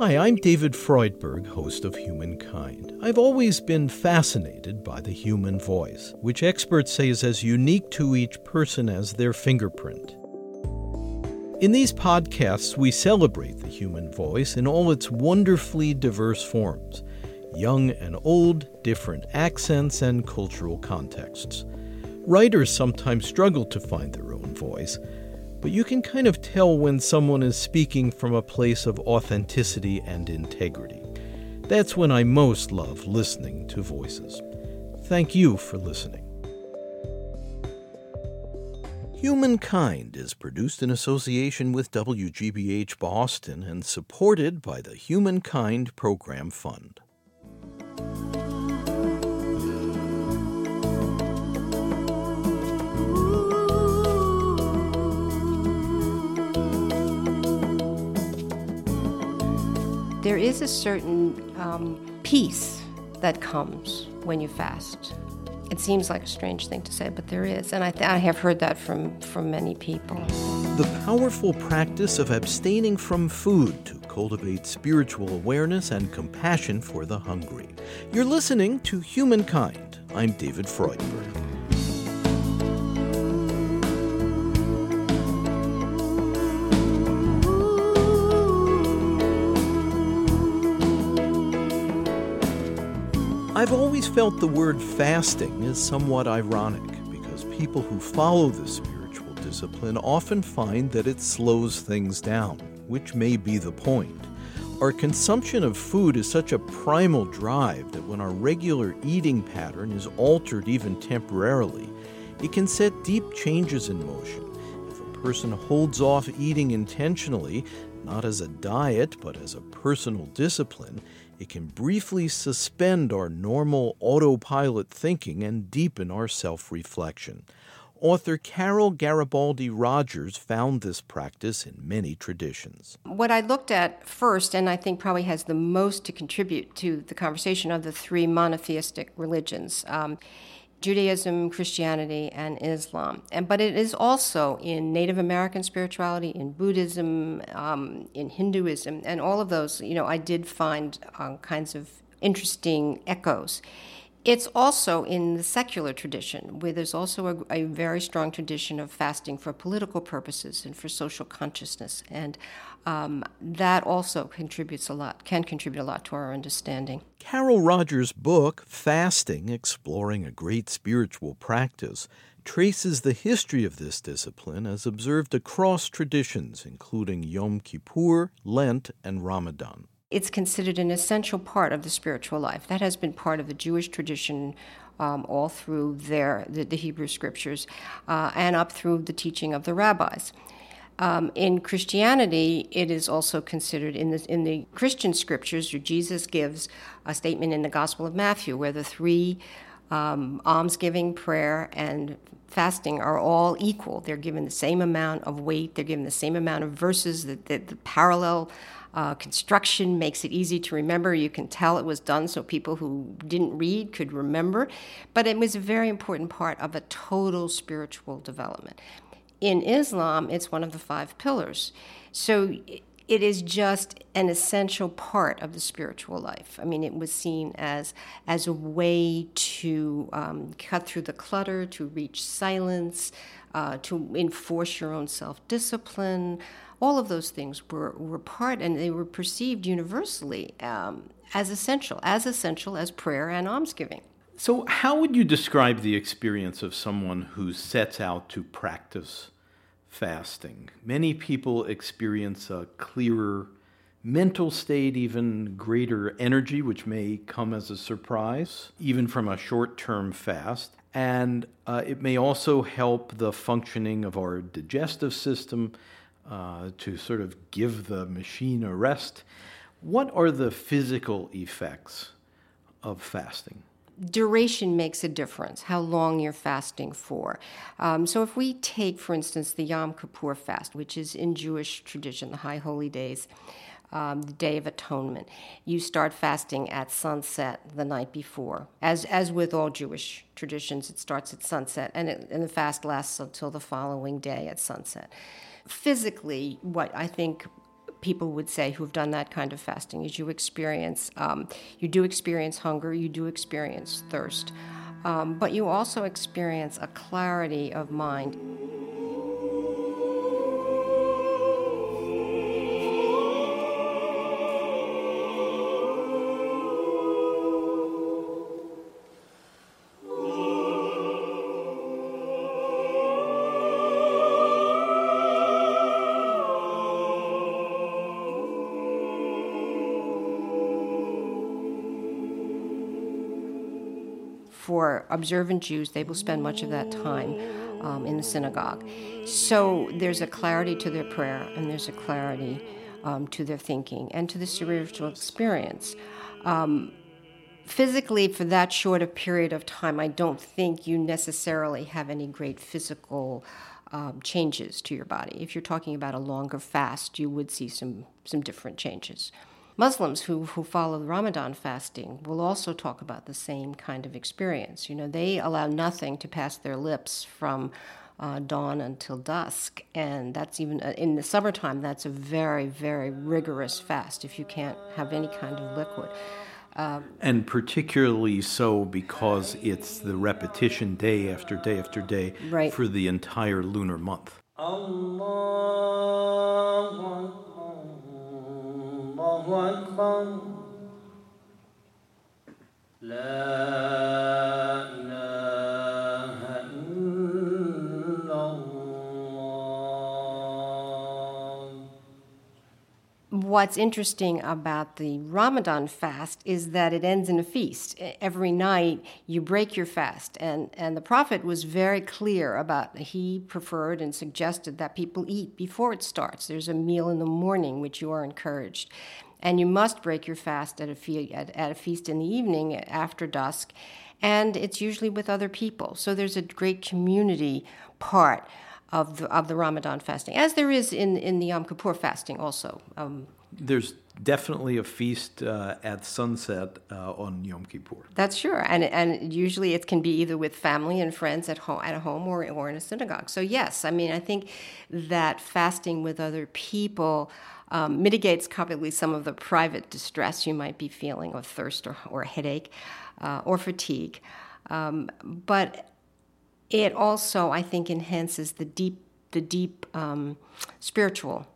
Hi, I'm David Freudberg, host of Humankind. I've always been fascinated by the human voice, which experts say is as unique to each person as their fingerprint. In these podcasts, we celebrate the human voice in all its wonderfully diverse forms young and old, different accents, and cultural contexts. Writers sometimes struggle to find their own voice, but you can kind of tell when someone is speaking from a place of authenticity and integrity. That's when I most love listening to voices. Thank you for listening. Humankind is produced in association with WGBH Boston and supported by the Humankind Program Fund. There is a certain um, peace that comes when you fast. It seems like a strange thing to say, but there is, and I, th- I have heard that from, from many people. The powerful practice of abstaining from food to cultivate spiritual awareness and compassion for the hungry. You're listening to Humankind. I'm David Freudberg. I've always felt the word fasting is somewhat ironic because people who follow this spiritual discipline often find that it slows things down, which may be the point. Our consumption of food is such a primal drive that when our regular eating pattern is altered even temporarily, it can set deep changes in motion. If a person holds off eating intentionally, not as a diet but as a personal discipline, it can briefly suspend our normal autopilot thinking and deepen our self reflection. Author Carol Garibaldi Rogers found this practice in many traditions. What I looked at first, and I think probably has the most to contribute to the conversation of the three monotheistic religions. Um, Judaism, Christianity, and Islam. And, but it is also in Native American spirituality, in Buddhism, um, in Hinduism, and all of those, you know, I did find uh, kinds of interesting echoes. It's also in the secular tradition, where there's also a, a, very strong tradition of fasting for political purposes and for social consciousness. And um, that also contributes a lot, can contribute a lot to our understanding. Carol Rogers' book, Fasting Exploring a Great Spiritual Practice, traces the history of this discipline as observed across traditions, including Yom Kippur, Lent, and Ramadan it's considered an essential part of the spiritual life. That has been part of the Jewish tradition um, all through their, the, the Hebrew scriptures uh, and up through the teaching of the rabbis. Um, in Christianity, it is also considered in the, in the Christian scriptures, Jesus gives a statement in the Gospel of Matthew where the three um, almsgiving, prayer, and fasting are all equal. They're given the same amount of weight, they're given the same amount of verses, the, the, the parallel uh, construction makes it easy to remember. You can tell it was done so people who didn't read could remember. But it was a very important part of a total spiritual development. In Islam, it's one of the five pillars. So it is just an essential part of the spiritual life. I mean, it was seen as as a way to um, cut through the clutter, to reach silence, uh, to enforce your own self discipline all of those things were, were part and they were perceived universally um, as essential, as essential as prayer and almsgiving. So, how would you describe the experience of someone who sets out to practice fasting? Many people experience a clearer mental state, even greater energy, which may come as a surprise, even from a short term fast. And uh, it may also help the functioning of our digestive system uh, to sort of give the machine a rest. What are the physical effects of fasting? Duration makes a difference, how long you're fasting for. Um, so, if we take, for instance, the Yom Kippur fast, which is in Jewish tradition, the High Holy Days, um, the Day of Atonement. You start fasting at sunset the night before. As, as with all Jewish traditions, it starts at sunset, and, it, and the fast lasts until the following day at sunset physically, what I think people would say who've done that kind of fasting is you experience, um, you do experience hunger, you do experience thirst, um, but you also experience a clarity of mind. For observant Jews, they will spend much of that time um, in the synagogue. So there's a clarity to their prayer, and there's a clarity um, to their thinking and to the spiritual experience. Um, physically, for that short a period of time, I don't think you necessarily have any great physical um, changes to your body. If you're talking about a longer fast, you would see some some different changes. Muslims who, who follow Ramadan fasting will also talk about the same kind of experience. You know, they allow nothing to pass their lips from uh, dawn until dusk. And that's even uh, in the summertime, that's a very, very rigorous fast if you can't have any kind of liquid. Um, and particularly so because it's the repetition day after day after day right. for the entire lunar month. Allah. أكبر لا what's interesting about the Ramadan fast is that it ends in a feast. Every night you break your fast. And, and the Prophet was very clear about he preferred and suggested that people eat before it starts. There's a meal in the morning, which you are encouraged. And you must break your fast at a, fe- at, at a feast in the evening after dusk. And it's usually with other people. So there's a great community part of the, of the Ramadan fasting, as there is in, in the Yom Kippur fasting also. Um, there's definitely a feast uh, at sunset uh, on Yom Kippur. That's sure, and and usually it can be either with family and friends at home, at home, or or in a synagogue. So yes, I mean I think that fasting with other people. Um, mitigates probably some of the private distress you might be feeling of thirst or, or headache uh, or fatigue. Um, but it also, I think, enhances the deep, the deep um, spiritual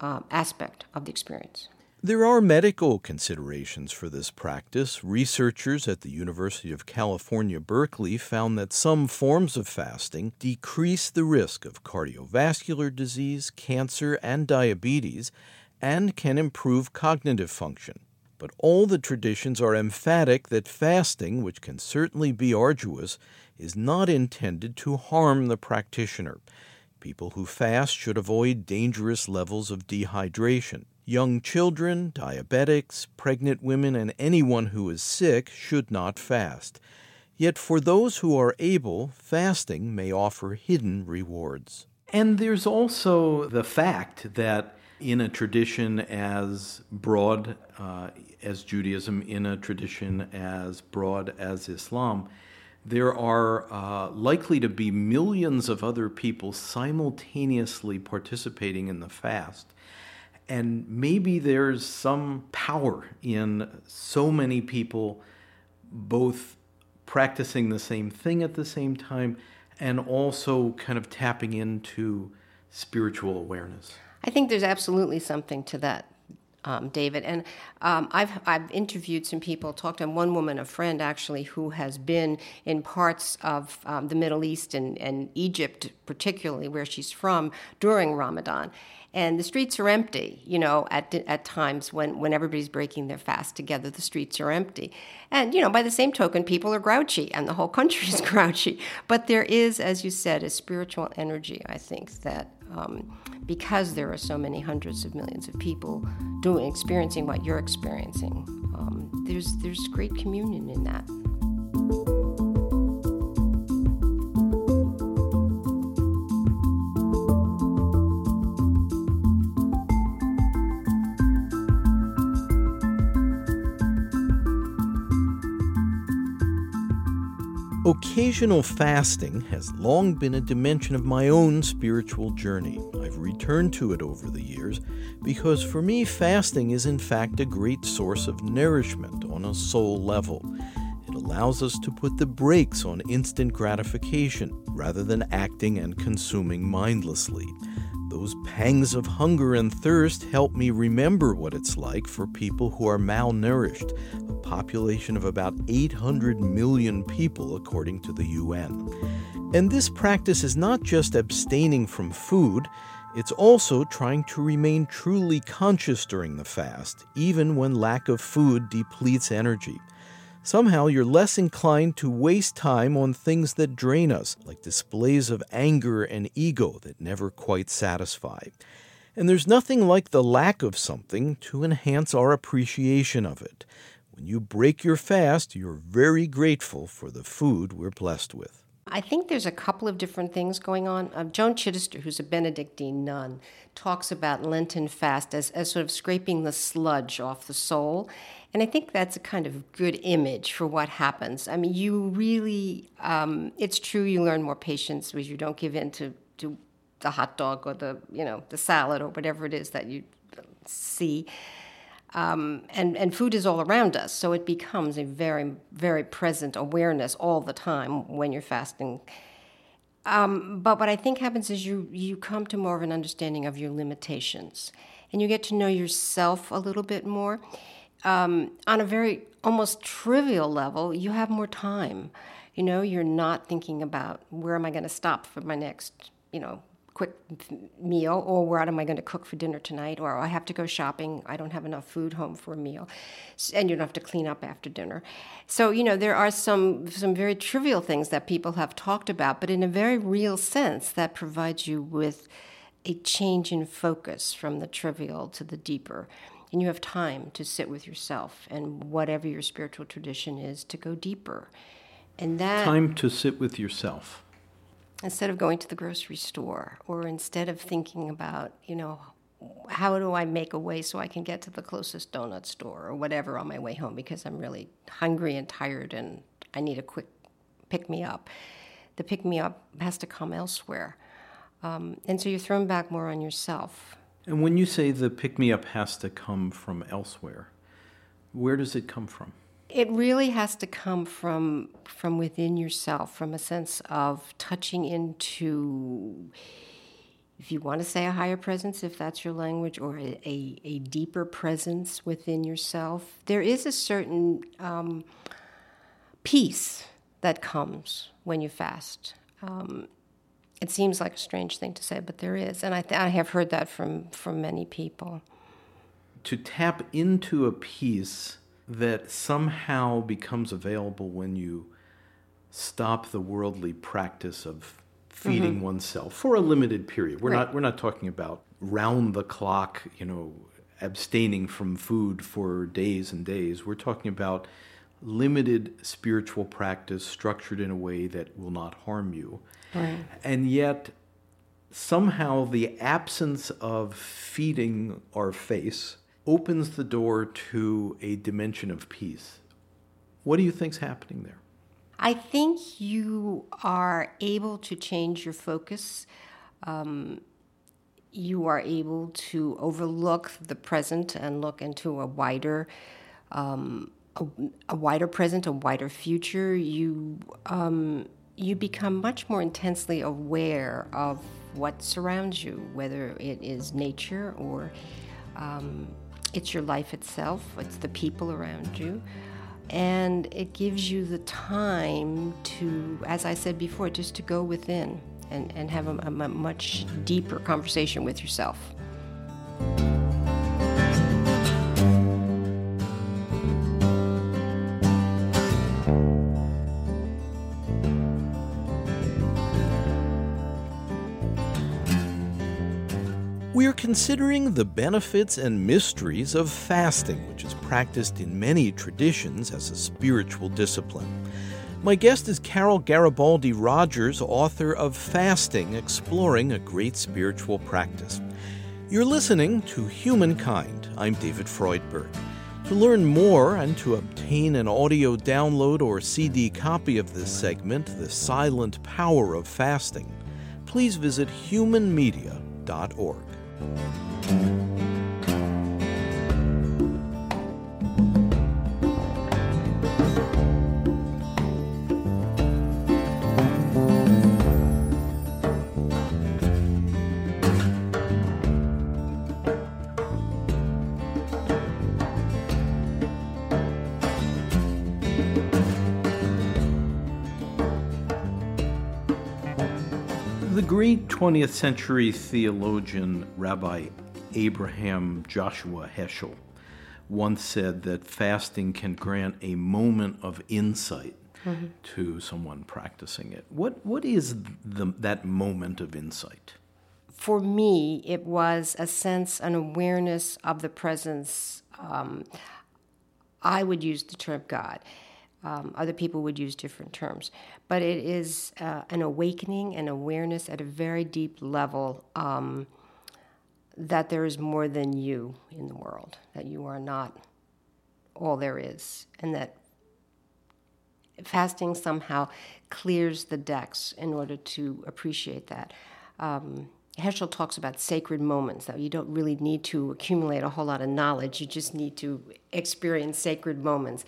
uh, aspect of the experience. There are medical considerations for this practice. Researchers at the University of California, Berkeley found that some forms of fasting decrease the risk of cardiovascular disease, cancer, and diabetes, and can improve cognitive function. But all the traditions are emphatic that fasting, which can certainly be arduous, is not intended to harm the practitioner. People who fast should avoid dangerous levels of dehydration. Young children, diabetics, pregnant women, and anyone who is sick should not fast. Yet for those who are able, fasting may offer hidden rewards. And there's also the fact that in a tradition as broad uh, as Judaism, in a tradition as broad as Islam, there are uh, likely to be millions of other people simultaneously participating in the fast. And maybe there's some power in so many people both practicing the same thing at the same time and also kind of tapping into spiritual awareness. I think there's absolutely something to that um, David. And um, I've, I've interviewed some people, talked to one woman, a friend actually, who has been in parts of um, the Middle East and, and Egypt, particularly where she's from, during Ramadan. And the streets are empty, you know, at, at times when, when everybody's breaking their fast together, the streets are empty. And, you know, by the same token, people are grouchy and the whole country is grouchy. But there is, as you said, a spiritual energy, I think, that um, because there are so many hundreds of millions of people doing experiencing what you're experiencing. Um, there's there's great communion in that. Occasional fasting has long been a dimension of my own spiritual journey. I've returned to it over the years because for me, fasting is in fact a great source of nourishment on a soul level. It allows us to put the brakes on instant gratification rather than acting and consuming mindlessly. Those pangs of hunger and thirst help me remember what it's like for people who are malnourished, a population of about 800 million people, according to the UN. And this practice is not just abstaining from food, it's also trying to remain truly conscious during the fast, even when lack of food depletes energy. Somehow you're less inclined to waste time on things that drain us, like displays of anger and ego that never quite satisfy. And there's nothing like the lack of something to enhance our appreciation of it. When you break your fast, you're very grateful for the food we're blessed with. I think there's a couple of different things going on. Uh, Joan Chittister, who's a Benedictine nun, talks about Lenten fast as, as sort of scraping the sludge off the soul. And I think that's a kind of good image for what happens. I mean, you really, um, it's true you learn more patience because you don't give in to, to the hot dog or the, you know, the salad or whatever it is that you see. Um, and, and food is all around us, so it becomes a very, very present awareness all the time when you're fasting. Um, but what I think happens is you, you come to more of an understanding of your limitations and you get to know yourself a little bit more. Um, on a very almost trivial level, you have more time. You know, you're not thinking about where am I going to stop for my next, you know, quick meal or what am I going to cook for dinner tonight or I have to go shopping. I don't have enough food home for a meal. And you don't have to clean up after dinner. So, you know, there are some some very trivial things that people have talked about, but in a very real sense that provides you with a change in focus from the trivial to the deeper. And you have time to sit with yourself and whatever your spiritual tradition is to go deeper. And that time to sit with yourself instead of going to the grocery store or instead of thinking about, you know, how do I make a way so I can get to the closest donut store or whatever on my way home because I'm really hungry and tired and I need a quick pick me up. The pick me up has to come elsewhere. Um, and so you're thrown back more on yourself. And when you say the pick me up has to come from elsewhere, where does it come from? It really has to come from from within yourself, from a sense of touching into if you want to say a higher presence, if that's your language, or a, a, a deeper presence within yourself, there is a certain um, peace that comes when you fast. Um, it seems like a strange thing to say, but there is, and I, th- I have heard that from from many people. To tap into a peace that somehow becomes available when you stop the worldly practice of feeding mm-hmm. oneself for a limited period. We're right. not we're not talking about round the clock, you know, abstaining from food for days and days. We're talking about limited spiritual practice structured in a way that will not harm you. Right. And yet somehow the absence of feeding our face opens the door to a dimension of peace. What do you think's happening there? I think you are able to change your focus. Um, you are able to overlook the present and look into a wider, um, a, a, wider present, a wider future. You um, you become much more intensely aware of what surrounds you, whether it is nature or um, it's your life itself, it's the people around you. And it gives you the time to, as I said before, just to go within and, and have a, a much deeper conversation with yourself. Considering the benefits and mysteries of fasting, which is practiced in many traditions as a spiritual discipline. My guest is Carol Garibaldi Rogers, author of Fasting Exploring a Great Spiritual Practice. You're listening to Humankind. I'm David Freudberg. To learn more and to obtain an audio download or CD copy of this segment, The Silent Power of Fasting, please visit humanmedia.com The 20th century theologian Rabbi Abraham Joshua Heschel once said that fasting can grant a moment of insight mm-hmm. to someone practicing it. What, what is the, that moment of insight? For me, it was a sense, an awareness of the presence. Um, I would use the term God. Um, other people would use different terms. But it is uh, an awakening and awareness at a very deep level um, that there is more than you in the world, that you are not all there is, and that fasting somehow clears the decks in order to appreciate that. Um, Heschel talks about sacred moments, that you don't really need to accumulate a whole lot of knowledge, you just need to experience sacred moments.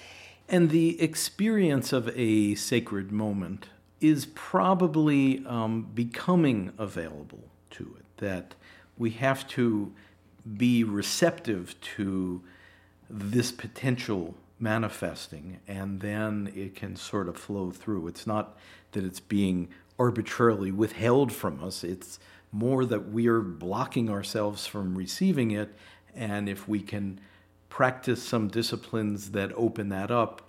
And the experience of a sacred moment is probably um, becoming available to it, that we have to be receptive to this potential manifesting, and then it can sort of flow through. It's not that it's being arbitrarily withheld from us, it's more that we are blocking ourselves from receiving it, and if we can practice some disciplines that open that up,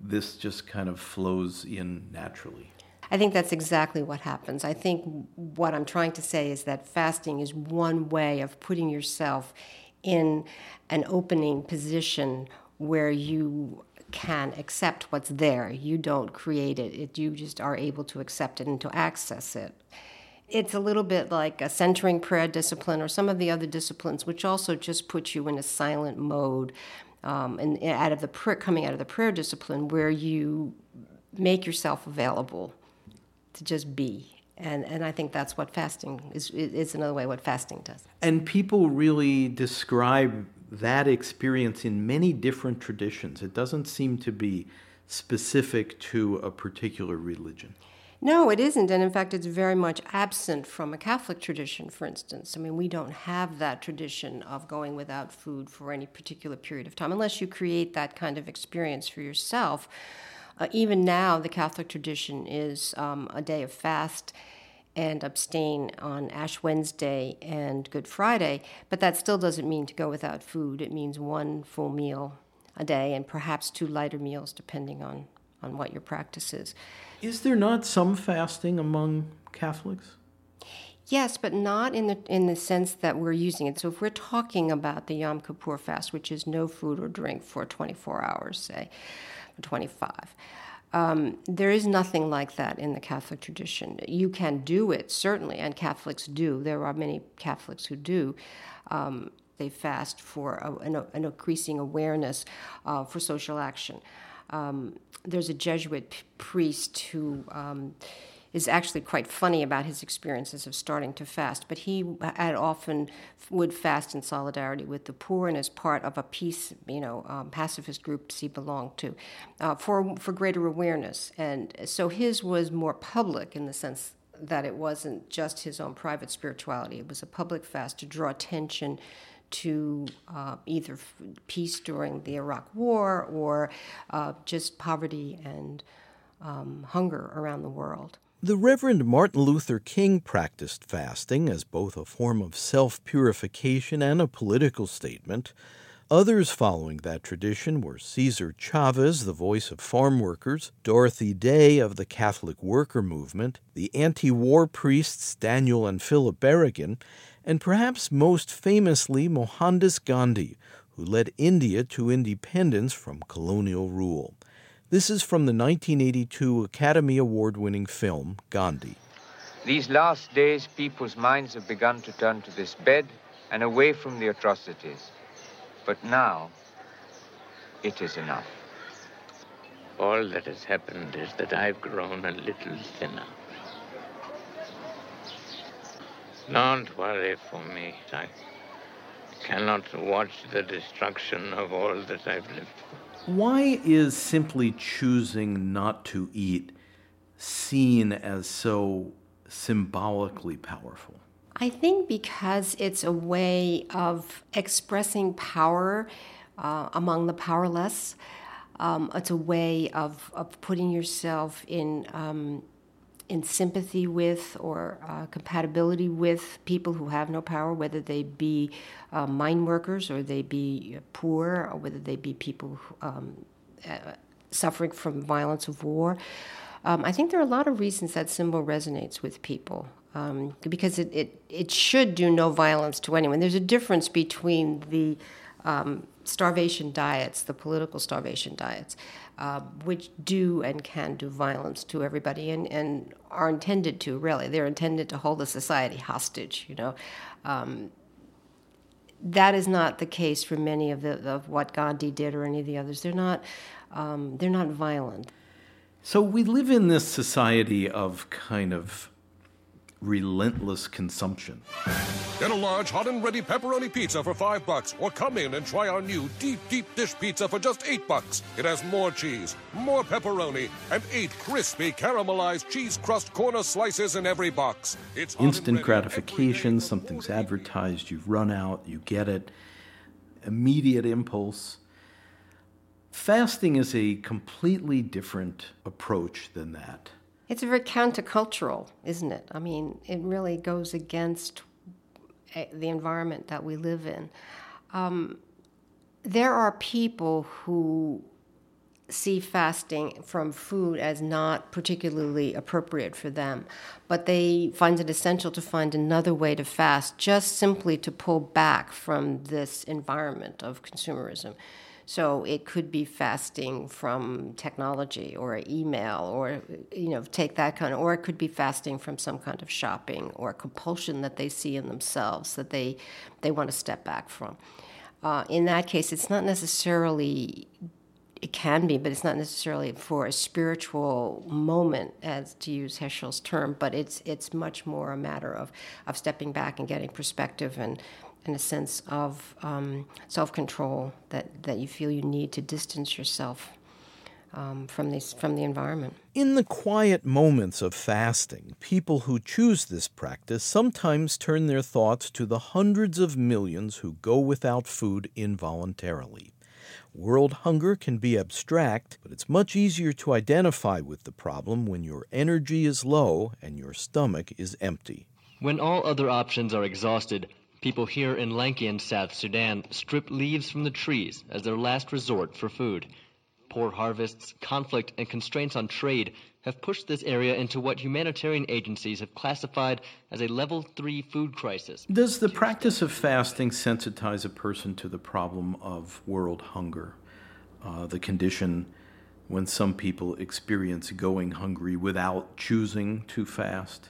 this just kind of flows in naturally. I think that's exactly what happens. I think what I'm trying to say is that fasting is one way of putting yourself in an opening position where you can accept what's there. You don't create it, it you just are able to accept it and to access it. It's a little bit like a centering prayer discipline or some of the other disciplines, which also just puts you in a silent mode. Um, and out of the prayer, coming out of the prayer discipline, where you make yourself available to just be. And, and I think that's what fasting is, is another way what fasting does. And people really describe that experience in many different traditions. It doesn't seem to be specific to a particular religion. No, it isn't. And in fact, it's very much absent from a Catholic tradition, for instance. I mean, we don't have that tradition of going without food for any particular period of time, unless you create that kind of experience for yourself. Uh, even now, the Catholic tradition is um, a day of fast and abstain on Ash Wednesday and Good Friday, but that still doesn't mean to go without food. It means one full meal a day and perhaps two lighter meals, depending on, on what your practice is. Is there not some fasting among Catholics? Yes, but not in the in the sense that we're using it. So if we're talking about the Yom Kippur fast, which is no food or drink for 24 hours, say, 25. Um, there is nothing like that in the Catholic tradition. You can do it, certainly, and Catholics do. There are many Catholics who do. Um, they fast for a, an, an, increasing awareness uh, for social action. Um, there's a Jesuit priest who um, is actually quite funny about his experiences of starting to fast. But he had often would fast in solidarity with the poor and as part of a peace, you know, um, pacifist groups he belonged to, uh, for for greater awareness. And so his was more public in the sense that it wasn't just his own private spirituality. It was a public fast to draw attention to uh, either peace during the Iraq War or uh, just poverty and um, hunger around the world. The Reverend Martin Luther King practiced fasting as both a form of self purification and a political statement. Others following that tradition were Cesar Chavez, the voice of farm workers, Dorothy Day of the Catholic Worker Movement, the anti war priests Daniel and Philip Berrigan, and perhaps most famously Mohandas Gandhi, who led India to independence from colonial rule. This is from the 1982 Academy Award winning film Gandhi. These last days, people's minds have begun to turn to this bed and away from the atrocities. But now, it is enough. All that has happened is that I've grown a little thinner. Don't worry for me. I cannot watch the destruction of all that I've lived for. Why is simply choosing not to eat seen as so symbolically powerful? I think because it's a way of expressing power uh, among the powerless. Um, it's a way of, of putting yourself in um, in sympathy with or uh, compatibility with people who have no power, whether they be uh, mine workers or they be poor or whether they be people um, uh, suffering from violence of war. Um, I think there are a lot of reasons that symbol resonates with people. Um, because it, it, it should do no violence to anyone. There's a difference between the um, starvation diets, the political starvation diets, uh, which do and can do violence to everybody and, and are intended to, really. They're intended to hold the society hostage, you know. Um, that is not the case for many of, the, of what Gandhi did or any of the others. They're not, um, they're not violent. So we live in this society of kind of relentless consumption. Get a large hot and ready pepperoni pizza for five bucks, or come in and try our new deep, deep dish pizza for just eight bucks. It has more cheese, more pepperoni, and eight crispy caramelized cheese crust corner slices in every box. It's instant gratification, something's advertised, you run out, you get it, immediate impulse. Fasting is a completely different approach than that. It's very countercultural, isn't it? I mean, it really goes against eh, the environment that we live in. Um, there are people who see fasting from food as not particularly appropriate for them, but they find it essential to find another way to fast just simply to pull back from this environment of consumerism. So it could be fasting from technology or email or, you know, take that kind of, or it could be fasting from some kind of shopping or compulsion that they see in themselves that they, they want to step back from. Uh, in that case, it's not necessarily it can be, but it's not necessarily for a spiritual moment, as to use Heschel's term. But it's it's much more a matter of of stepping back and getting perspective and and a sense of um, self control that, that you feel you need to distance yourself um, from, these, from the environment. In the quiet moments of fasting, people who choose this practice sometimes turn their thoughts to the hundreds of millions who go without food involuntarily. World hunger can be abstract, but it's much easier to identify with the problem when your energy is low and your stomach is empty. When all other options are exhausted, People here in Lankien, South Sudan, strip leaves from the trees as their last resort for food. Poor harvests, conflict, and constraints on trade have pushed this area into what humanitarian agencies have classified as a level three food crisis. Does the practice of fasting sensitize a person to the problem of world hunger, uh, the condition when some people experience going hungry without choosing to fast?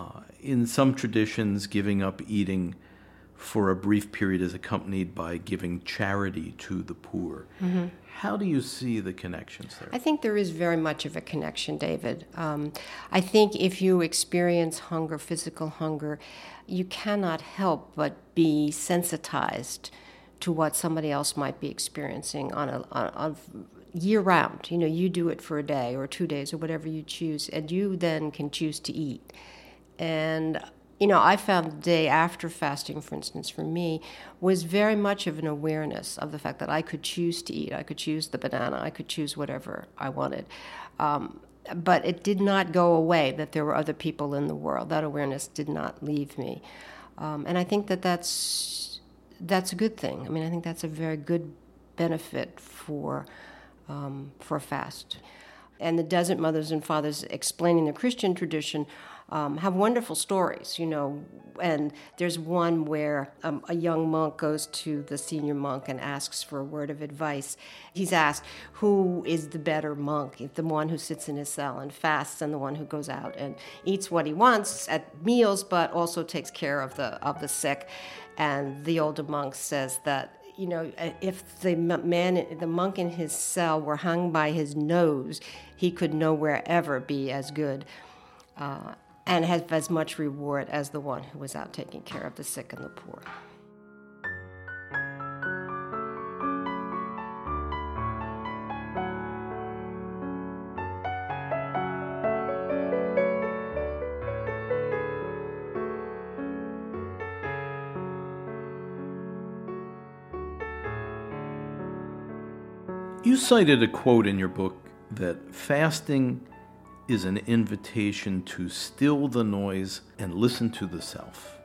Uh, in some traditions, giving up eating for a brief period is accompanied by giving charity to the poor. Mm-hmm. How do you see the connections there? I think there is very much of a connection, David. Um, I think if you experience hunger, physical hunger, you cannot help but be sensitized to what somebody else might be experiencing on a, on, on year round. You know, you do it for a day or two days or whatever you choose, and you then can choose to eat. And you know, I found the day after fasting, for instance, for me, was very much of an awareness of the fact that I could choose to eat. I could choose the banana. I could choose whatever I wanted. Um, but it did not go away that there were other people in the world. That awareness did not leave me. Um, and I think that that's, that's a good thing. I mean, I think that's a very good benefit for, um, for a fast. And the desert mothers and fathers explaining the Christian tradition um, have wonderful stories, you know. And there's one where um, a young monk goes to the senior monk and asks for a word of advice. He's asked, Who is the better monk? The one who sits in his cell and fasts, and the one who goes out and eats what he wants at meals, but also takes care of the, of the sick. And the older monk says that you know, if the man, the monk in his cell were hung by his nose, he could nowhere ever be as good. Uh, and have as much reward as the one who was out taking care of the sick and the poor. You cited a quote in your book that fasting is an invitation to still the noise and listen to the self.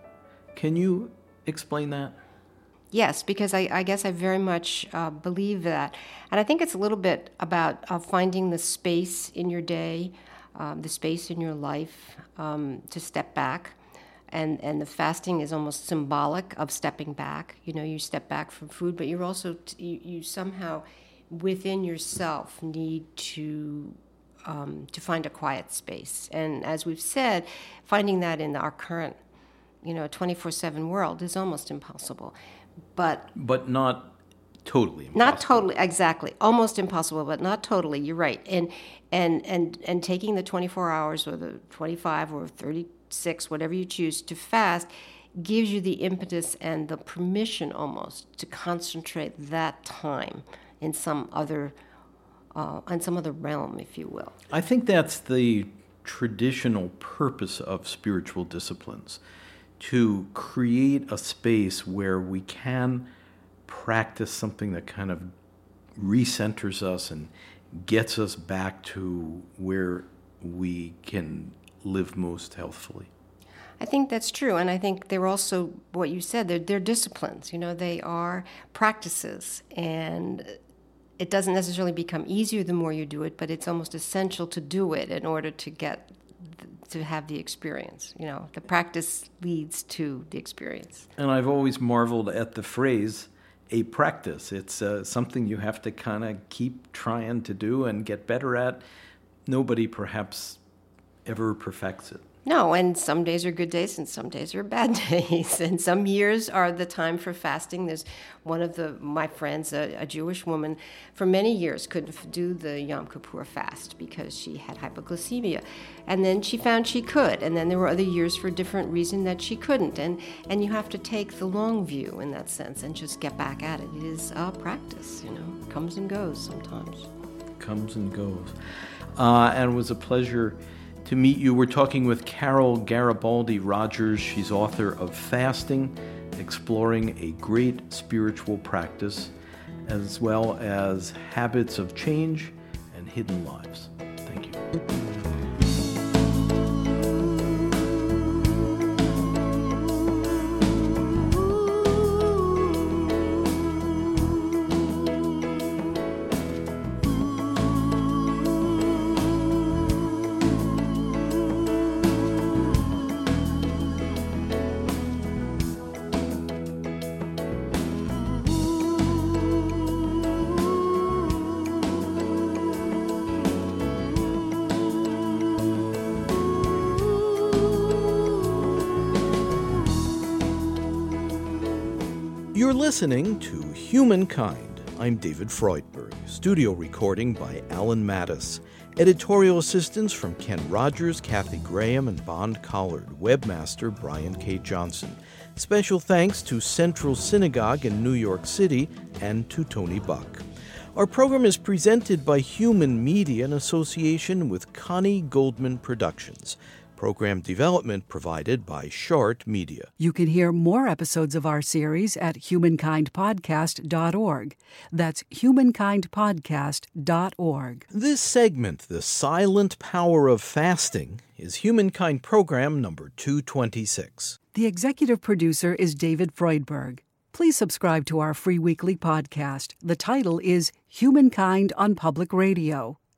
Can you explain that? Yes, because I, I guess I very much uh, believe that. And I think it's a little bit about uh, finding the space in your day, um, the space in your life um, to step back. And, and the fasting is almost symbolic of stepping back. You know, you step back from food, but you're also, t- you, you somehow within yourself need to um, to find a quiet space. And as we've said, finding that in our current, you know, 24/7 world is almost impossible. But but not totally impossible. not totally exactly almost impossible but not totally you're right and and and and taking the 24 hours or the 25 or 36 whatever you choose to fast gives you the impetus and the permission almost to concentrate that time in some other uh, in some other realm, if you will. I think that's the traditional purpose of spiritual disciplines to create a space where we can practice something that kind of recenters us and gets us back to where we can live most healthfully. I think that's true, and I think they're also what you said. They're, they're disciplines. You know, they are practices, and it doesn't necessarily become easier the more you do it, but it's almost essential to do it in order to get to have the experience. You know, the practice leads to the experience. And I've always marveled at the phrase a practice. It's uh, something you have to kind of keep trying to do and get better at. Nobody perhaps ever perfects it. No, and some days are good days and some days are bad days. And some years are the time for fasting. There's one of the my friends, a, a Jewish woman, for many years couldn't do the Yom Kippur fast because she had hypoglycemia. And then she found she could. And then there were other years for a different reason that she couldn't. And and you have to take the long view in that sense and just get back at it. It is a practice, you know. Comes and goes sometimes. Comes and goes. Uh, and it was a pleasure to meet you. We're talking with Carol Garibaldi Rogers. She's author of Fasting, exploring a great spiritual practice, as well as habits of change and hidden lives. Listening to Humankind. I'm David Freudberg. Studio recording by Alan Mattis. Editorial assistance from Ken Rogers, Kathy Graham, and Bond Collard. Webmaster Brian K. Johnson. Special thanks to Central Synagogue in New York City and to Tony Buck. Our program is presented by Human Media in association with Connie Goldman Productions. Program development provided by Short Media. You can hear more episodes of our series at humankindpodcast.org. That's humankindpodcast.org. This segment, The Silent Power of Fasting, is Humankind Program number 226. The executive producer is David Freudberg. Please subscribe to our free weekly podcast. The title is Humankind on Public Radio.